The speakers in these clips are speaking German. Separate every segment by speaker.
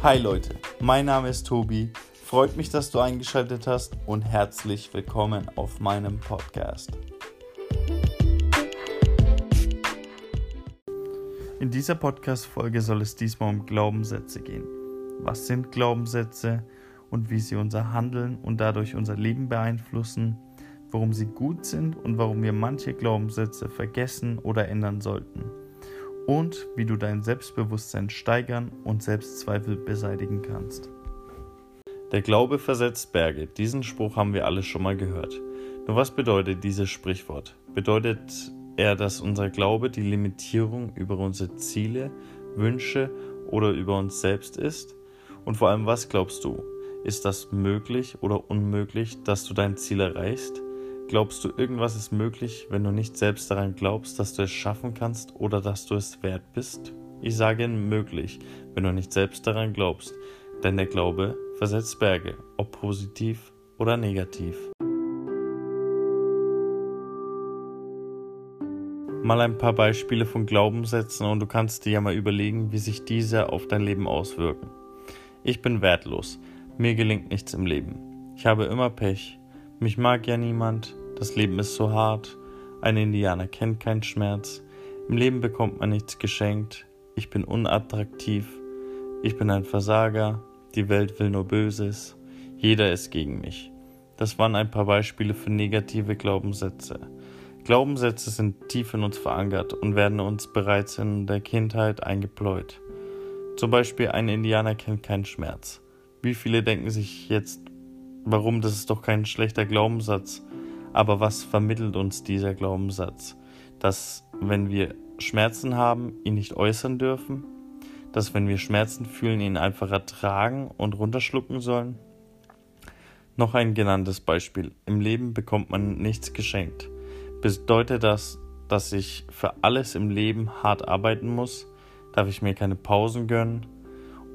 Speaker 1: Hi Leute, mein Name ist Tobi. Freut mich, dass du eingeschaltet hast und herzlich willkommen auf meinem Podcast. In dieser Podcast-Folge soll es diesmal um Glaubenssätze gehen. Was sind Glaubenssätze und wie sie unser Handeln und dadurch unser Leben beeinflussen, warum sie gut sind und warum wir manche Glaubenssätze vergessen oder ändern sollten und wie du dein Selbstbewusstsein steigern und Selbstzweifel beseitigen kannst. Der Glaube versetzt Berge. Diesen Spruch haben wir alle schon mal gehört. Nur was bedeutet dieses Sprichwort? Bedeutet er, dass unser Glaube die Limitierung über unsere Ziele, Wünsche oder über uns selbst ist? Und vor allem, was glaubst du? Ist das möglich oder unmöglich, dass du dein Ziel erreichst? Glaubst du, irgendwas ist möglich, wenn du nicht selbst daran glaubst, dass du es schaffen kannst oder dass du es wert bist? Ich sage möglich, wenn du nicht selbst daran glaubst, denn der Glaube versetzt Berge, ob positiv oder negativ. Mal ein paar Beispiele von Glaubenssätzen und du kannst dir ja mal überlegen, wie sich diese auf dein Leben auswirken. Ich bin wertlos, mir gelingt nichts im Leben. Ich habe immer Pech, mich mag ja niemand, das Leben ist so hart, ein Indianer kennt keinen Schmerz, im Leben bekommt man nichts geschenkt, ich bin unattraktiv, ich bin ein Versager, die Welt will nur Böses, jeder ist gegen mich. Das waren ein paar Beispiele für negative Glaubenssätze. Glaubenssätze sind tief in uns verankert und werden uns bereits in der Kindheit eingepläut. Zum Beispiel ein Indianer kennt keinen Schmerz. Wie viele denken sich jetzt Warum? Das ist doch kein schlechter Glaubenssatz. Aber was vermittelt uns dieser Glaubenssatz? Dass wenn wir Schmerzen haben, ihn nicht äußern dürfen? Dass wenn wir Schmerzen fühlen, ihn einfach ertragen und runterschlucken sollen? Noch ein genanntes Beispiel. Im Leben bekommt man nichts geschenkt. Bedeutet das, dass ich für alles im Leben hart arbeiten muss? Darf ich mir keine Pausen gönnen?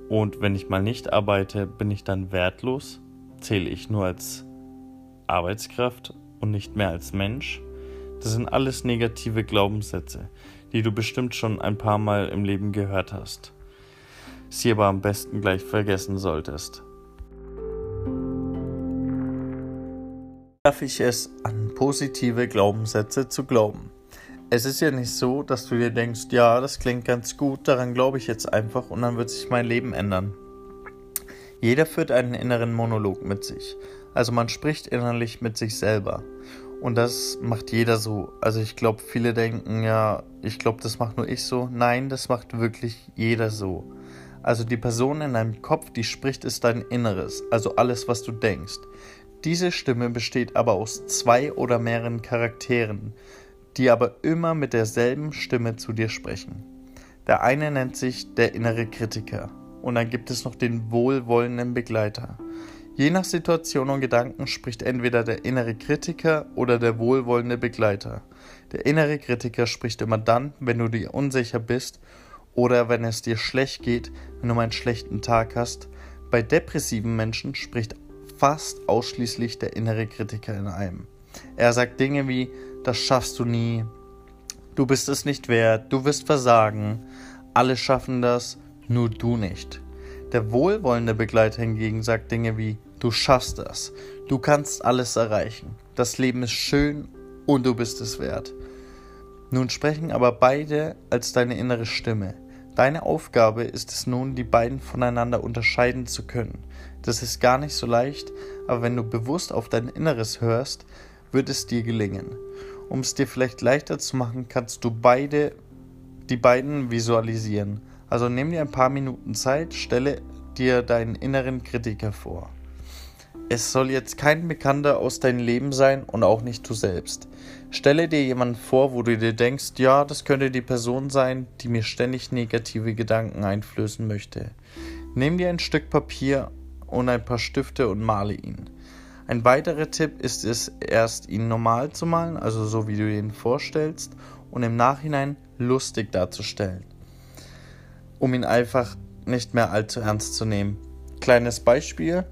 Speaker 1: Und wenn ich mal nicht arbeite, bin ich dann wertlos? zähle ich nur als Arbeitskraft und nicht mehr als Mensch? Das sind alles negative Glaubenssätze, die du bestimmt schon ein paar Mal im Leben gehört hast, sie aber am besten gleich vergessen solltest. Darf ich es an positive Glaubenssätze zu glauben? Es ist ja nicht so, dass du dir denkst, ja, das klingt ganz gut, daran glaube ich jetzt einfach und dann wird sich mein Leben ändern. Jeder führt einen inneren Monolog mit sich. Also man spricht innerlich mit sich selber. Und das macht jeder so. Also ich glaube, viele denken, ja, ich glaube, das macht nur ich so. Nein, das macht wirklich jeder so. Also die Person in deinem Kopf, die spricht, ist dein Inneres, also alles, was du denkst. Diese Stimme besteht aber aus zwei oder mehreren Charakteren, die aber immer mit derselben Stimme zu dir sprechen. Der eine nennt sich der innere Kritiker und dann gibt es noch den wohlwollenden Begleiter. Je nach Situation und Gedanken spricht entweder der innere Kritiker oder der wohlwollende Begleiter. Der innere Kritiker spricht immer dann, wenn du dir unsicher bist oder wenn es dir schlecht geht, wenn du einen schlechten Tag hast. Bei depressiven Menschen spricht fast ausschließlich der innere Kritiker in einem. Er sagt Dinge wie, das schaffst du nie, du bist es nicht wert, du wirst versagen, alle schaffen das, nur du nicht. Der wohlwollende Begleiter hingegen sagt Dinge wie, du schaffst das, du kannst alles erreichen, das Leben ist schön und du bist es wert. Nun sprechen aber beide als deine innere Stimme. Deine Aufgabe ist es nun, die beiden voneinander unterscheiden zu können. Das ist gar nicht so leicht, aber wenn du bewusst auf dein Inneres hörst, wird es dir gelingen. Um es dir vielleicht leichter zu machen, kannst du beide, die beiden visualisieren. Also nimm dir ein paar Minuten Zeit, stelle dir deinen inneren Kritiker vor. Es soll jetzt kein Bekannter aus deinem Leben sein und auch nicht du selbst. Stelle dir jemanden vor, wo du dir denkst, ja, das könnte die Person sein, die mir ständig negative Gedanken einflößen möchte. Nimm dir ein Stück Papier und ein paar Stifte und male ihn. Ein weiterer Tipp ist es, erst ihn normal zu malen, also so wie du ihn vorstellst, und im Nachhinein lustig darzustellen um ihn einfach nicht mehr allzu ernst zu nehmen. Kleines Beispiel,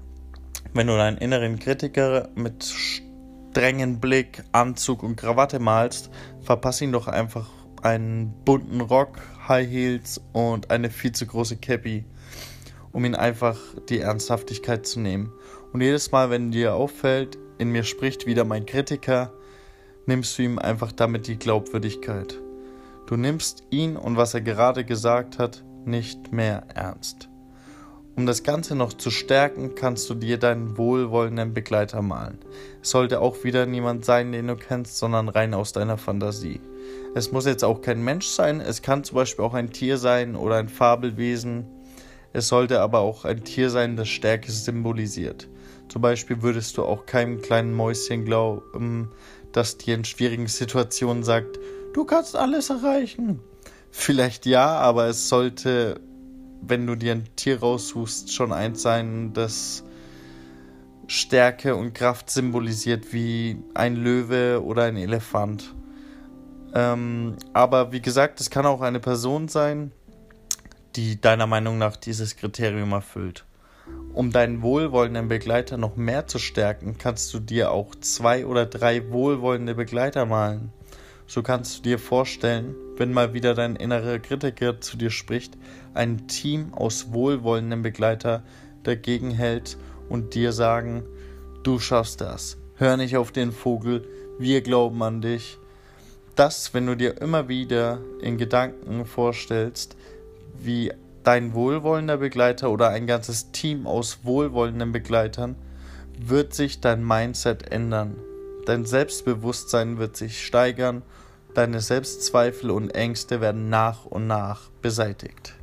Speaker 1: wenn du deinen inneren Kritiker mit strengen Blick, Anzug und Krawatte malst, verpass ihn doch einfach einen bunten Rock, High Heels und eine viel zu große Cappy. um ihm einfach die Ernsthaftigkeit zu nehmen. Und jedes Mal, wenn dir auffällt, in mir spricht wieder mein Kritiker, nimmst du ihm einfach damit die Glaubwürdigkeit. Du nimmst ihn und was er gerade gesagt hat nicht mehr ernst. Um das Ganze noch zu stärken, kannst du dir deinen wohlwollenden Begleiter malen. Es sollte auch wieder niemand sein, den du kennst, sondern rein aus deiner Fantasie. Es muss jetzt auch kein Mensch sein, es kann zum Beispiel auch ein Tier sein oder ein Fabelwesen. Es sollte aber auch ein Tier sein, das Stärke symbolisiert. Zum Beispiel würdest du auch keinem kleinen Mäuschen glauben, das dir in schwierigen Situationen sagt, du kannst alles erreichen. Vielleicht ja, aber es sollte, wenn du dir ein Tier raussuchst, schon eins sein, das Stärke und Kraft symbolisiert, wie ein Löwe oder ein Elefant. Ähm, aber wie gesagt, es kann auch eine Person sein, die deiner Meinung nach dieses Kriterium erfüllt. Um deinen wohlwollenden Begleiter noch mehr zu stärken, kannst du dir auch zwei oder drei wohlwollende Begleiter malen. So kannst du dir vorstellen, wenn mal wieder dein innerer Kritiker zu dir spricht, ein Team aus wohlwollenden Begleiter dagegen hält und dir sagen, du schaffst das. Hör nicht auf den Vogel, wir glauben an dich. Das, wenn du dir immer wieder in Gedanken vorstellst, wie dein wohlwollender Begleiter oder ein ganzes Team aus wohlwollenden Begleitern, wird sich dein Mindset ändern. Dein Selbstbewusstsein wird sich steigern, deine Selbstzweifel und Ängste werden nach und nach beseitigt.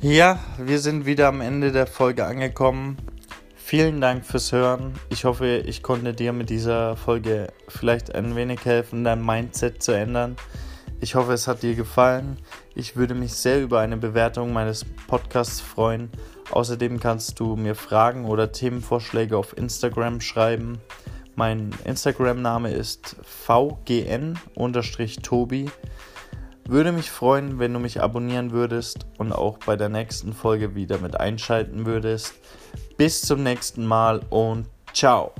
Speaker 1: Ja, wir sind wieder am Ende der Folge angekommen. Vielen Dank fürs Hören. Ich hoffe, ich konnte dir mit dieser Folge vielleicht ein wenig helfen, dein Mindset zu ändern. Ich hoffe, es hat dir gefallen. Ich würde mich sehr über eine Bewertung meines Podcasts freuen. Außerdem kannst du mir Fragen oder Themenvorschläge auf Instagram schreiben. Mein Instagram-Name ist vgn-tobi. Würde mich freuen, wenn du mich abonnieren würdest und auch bei der nächsten Folge wieder mit einschalten würdest. Bis zum nächsten Mal und ciao.